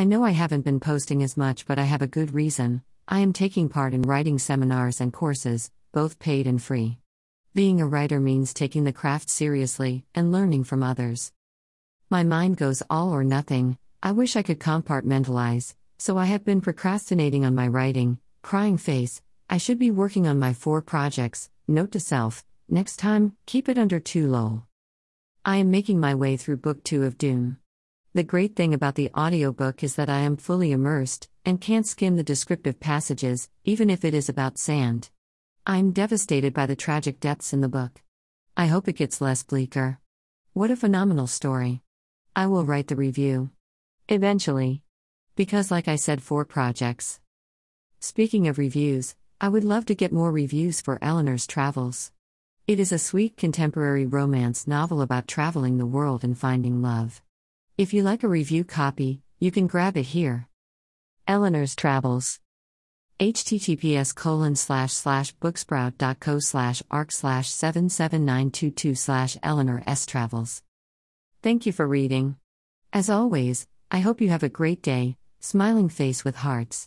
I know I haven't been posting as much, but I have a good reason. I am taking part in writing seminars and courses, both paid and free. Being a writer means taking the craft seriously and learning from others. My mind goes all or nothing. I wish I could compartmentalize, so I have been procrastinating on my writing, crying face. I should be working on my four projects. Note to self next time, keep it under two lol. I am making my way through book two of Dune. The great thing about the audiobook is that I am fully immersed and can't skim the descriptive passages, even if it is about sand. I'm devastated by the tragic deaths in the book. I hope it gets less bleaker. What a phenomenal story. I will write the review. Eventually. Because, like I said, four projects. Speaking of reviews, I would love to get more reviews for Eleanor's Travels. It is a sweet contemporary romance novel about traveling the world and finding love. If you like a review copy, you can grab it here. Eleanor's Travels https colon slash slash booksprout.co slash arc slash 77922 slash Eleanor S. Travels. Thank you for reading. As always, I hope you have a great day, smiling face with hearts.